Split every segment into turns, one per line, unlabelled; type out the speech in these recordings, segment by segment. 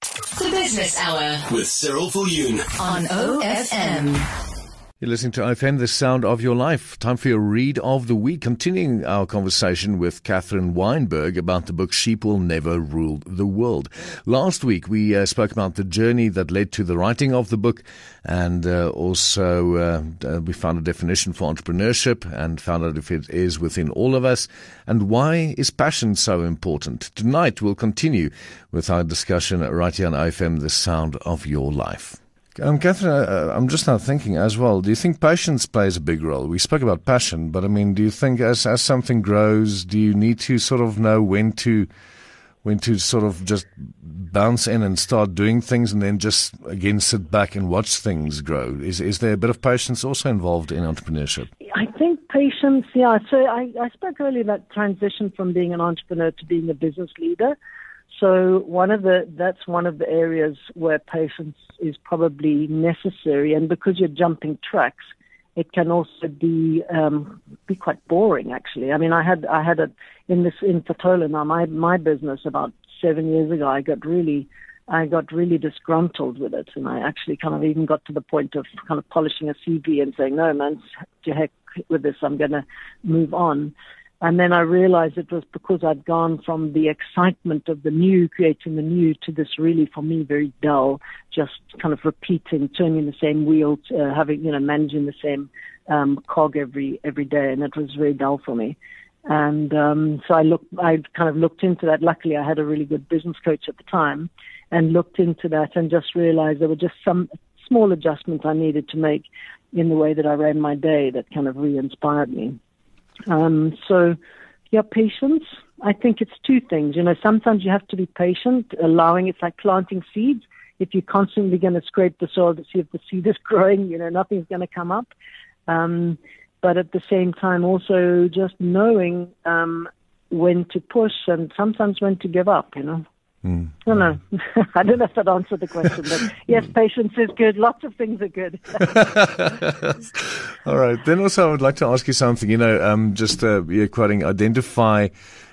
The Business Hour
with Cyril Viljoen.
on OFM.
You're listening to OFM, The Sound of Your Life. Time for your read of the week. Continuing our conversation with Catherine Wijnberg about the book Sheep Will Never Rule the World. Last week, we uh, spoke about the journey that led to the writing of the book and uh, also uh, we found a definition for entrepreneurship and found out if it is within all of us and why is passion so important. Tonight, we'll continue with our discussion right here on OFM, The Sound of Your Life. Um, Catherine, uh, I'm just now thinking as well. Do you think patience plays a big role? We spoke about passion, but I mean, do you think as as something grows, do you need to sort of know when to when to sort of just bounce in and start doing things, and then just again sit back and watch things grow? Is is there a bit of patience also involved in entrepreneurship?
I think patience, yeah. So I, I spoke earlier about transition from being an entrepreneur to being a business leader. So one of the that's one of the areas where patience is probably necessary, and because you're jumping tracks, it can also be um, be quite boring. Actually, I mean, I had I had a in this in Fetola now my my business about seven years ago. I got really I got really disgruntled with it, and I actually kind of even got to the point of kind of polishing a CV and saying, "No, man, to heck with this. I'm going to move on." And then I realized it was because I'd gone from the excitement of the new, creating the new, to this really, for me, very dull, just kind of repeating, turning the same wheel, uh, having, you know, managing the same um, cog every every day, and it was very dull for me. And um, so I looked, I kind of looked into that. Luckily, I had a really good business coach at the time, and looked into that, and just realized there were just some small adjustments I needed to make in the way that I ran my day that kind of re-inspired me. Um, so, yeah, patience. I think it's two things. You know, sometimes you have to be patient, allowing it's like planting seeds. If you're constantly going to scrape the soil to see if the seed is growing, you know, nothing's going to come up. Um, but at the same time, also just knowing um, when to push and sometimes when to give up. You know.
Mm.
I don't know. I don't know if that answered the question, but yes, patience is good. Lots of things are good.
All right. Then also, I would like to ask you something. You know, um, just uh, you're quoting, identify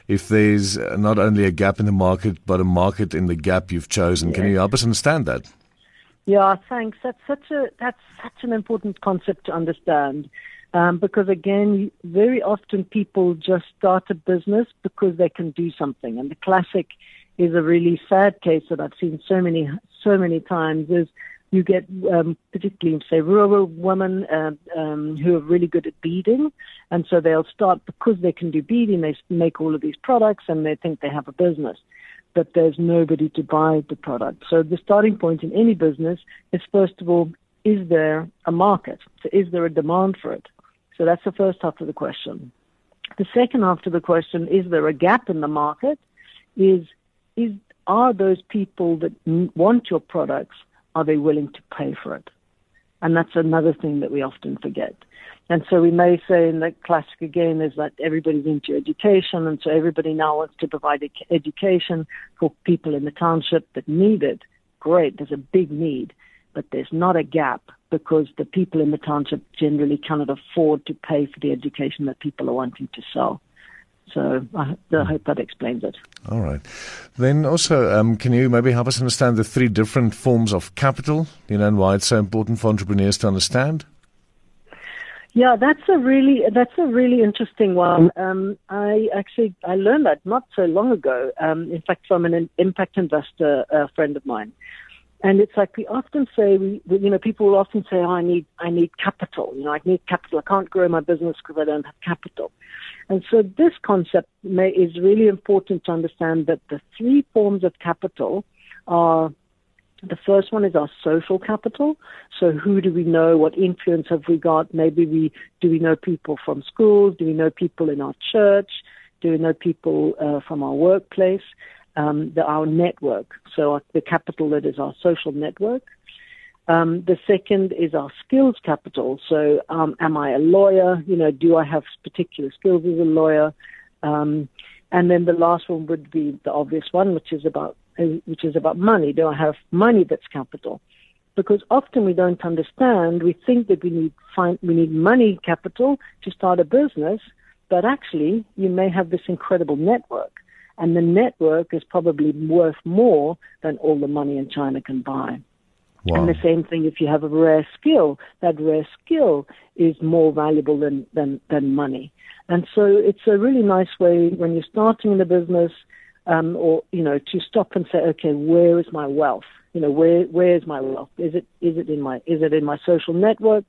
if there's not only a gap in the market, but a market in the gap you've chosen. Can you help us understand that?
Yeah, thanks. That's such a that's such an important concept to understand. Um, because again, very often people just start a business because they can do something, and the classic is a really sad case that I've seen so many so many times. Is you get um, particularly say rural women uh, um, who are really good at beading, and so they'll start because they can do beading. They make all of these products, and they think they have a business but there's nobody to buy the product. So the starting point in any business is first of all, is there a market? So is there a demand for it? So that's the first half of the question. The second half of the question, is there a gap in the market? Is, is, are those people that want your products, are they willing to pay for it? And that's another thing that we often forget. And so we may say in the classic again is that everybody's into education, and so everybody now wants to provide education for people in the township that need it. Great, there's a big need, but there's not a gap because the people in the township generally cannot afford to pay for the education that people are wanting to sell. So I, I hope that explains it.
All right. Then also, um, can you maybe help us understand the three different forms of capital, you know, and why it's so important for entrepreneurs to understand?
Yeah, that's a really that's a really interesting one. Um, I actually I learned that not so long ago. Um, in fact, from an impact investor uh, friend of mine, and it's like we often say we, you know people will often say oh, I need I need capital. You know I need capital. I can't grow my business because I don't have capital. And so this concept may, is really important to understand that the three forms of capital are the first one is our social capital. So who do we know? What influence have we got? Maybe we do we know people from schools? Do we know people in our church? Do we know people uh, from our workplace? Um, the, our network. So our, the capital that is our social network. Um, the second is our skills capital. So, um, am I a lawyer? You know, do I have particular skills as a lawyer? Um, and then the last one would be the obvious one, which is about uh, which is about money. Do I have money that's capital? Because often we don't understand. We think that we need find, we need money capital to start a business, but actually you may have this incredible network. And the network is probably worth more than all the money in China can buy.
Wow.
And the same thing if you have a rare skill, that rare skill is more valuable than, than, than money. And so it's a really nice way when you're starting in the business, um, or, you know, to stop and say, okay, where is my wealth? You know, where, where is my wealth? Is it, is it in my, is it in my social network?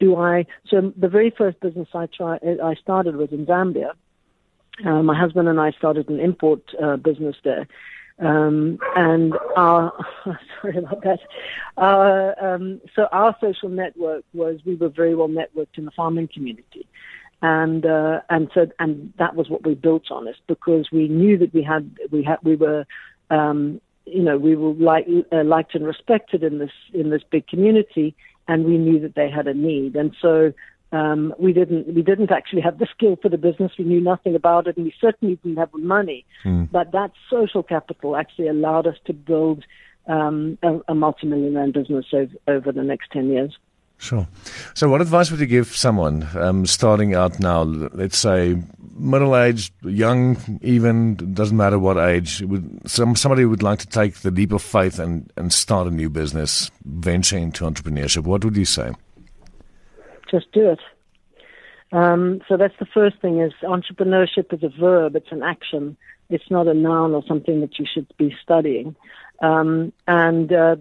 Do I, so the very first business I tried, I started was in Zambia. Uh, my husband and I started an import uh, business there. Um, and our, sorry about that. Um, so our social network was we were very well networked in the farming community, and uh, and so and that was what we built on is because we knew that we had we had we were. Um, you know, we were like, uh, liked and respected in this in this big community, and we knew that they had a need. And so um, we didn't we didn't actually have the skill for the business. We knew nothing about it, and we certainly didn't have the money. Mm. But that social capital actually allowed us to build um, a, a multi-million rand business over, over the next ten years.
Sure. So, what advice would you give someone um, starting out now? Let's say middle-aged, young, even doesn't matter what age. Would some somebody would like to take the leap of faith and, and start a new business, venture into entrepreneurship. What would you say?
Just do it. Um, so that's the first thing is entrepreneurship is a verb, it's an action. It's not a noun or something that you should be studying. Um, and uh,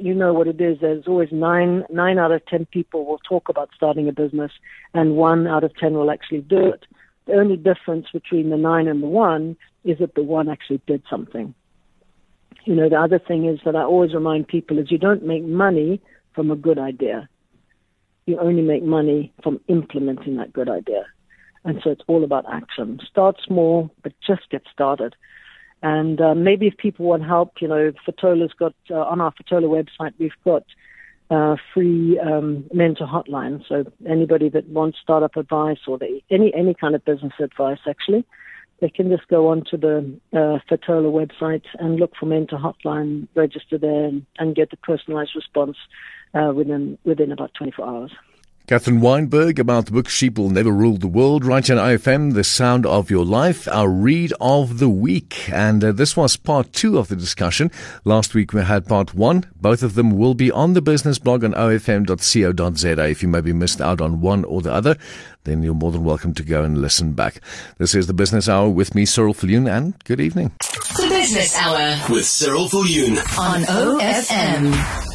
you know what it is. There's always nine nine out of ten people will talk about starting a business, and one out of ten will actually do it. The only difference between the nine and the one is that the one actually did something. You know, the other thing is that I always remind people is you don't make money from a good idea you only make money from implementing that good idea. And so it's all about action. Start small, but just get started. And uh, maybe if people want help, you know, Fetola's got, uh, on our Fetola website, we've got uh, free um, mentor hotline. So anybody that wants startup advice or the, any, any kind of business advice, actually, they can just go onto the uh, Fetola website and look for mentor hotline, register there, and, and get the personalized response uh, within within about 24 hours.
Catherine Wijnberg about the book Sheep Will Never Rule the World, right on OFM, The Sound of Your Life, our read of the week. And uh, this was part two of the discussion. Last week we had part one. Both of them will be on the business blog on ofm.co.za. If you maybe missed out on one or the other, then you're more than welcome to go and listen back. This is the Business Hour with me, Cyril Viljoen, and good evening.
The Business Hour
with Cyril Viljoen
on OFM.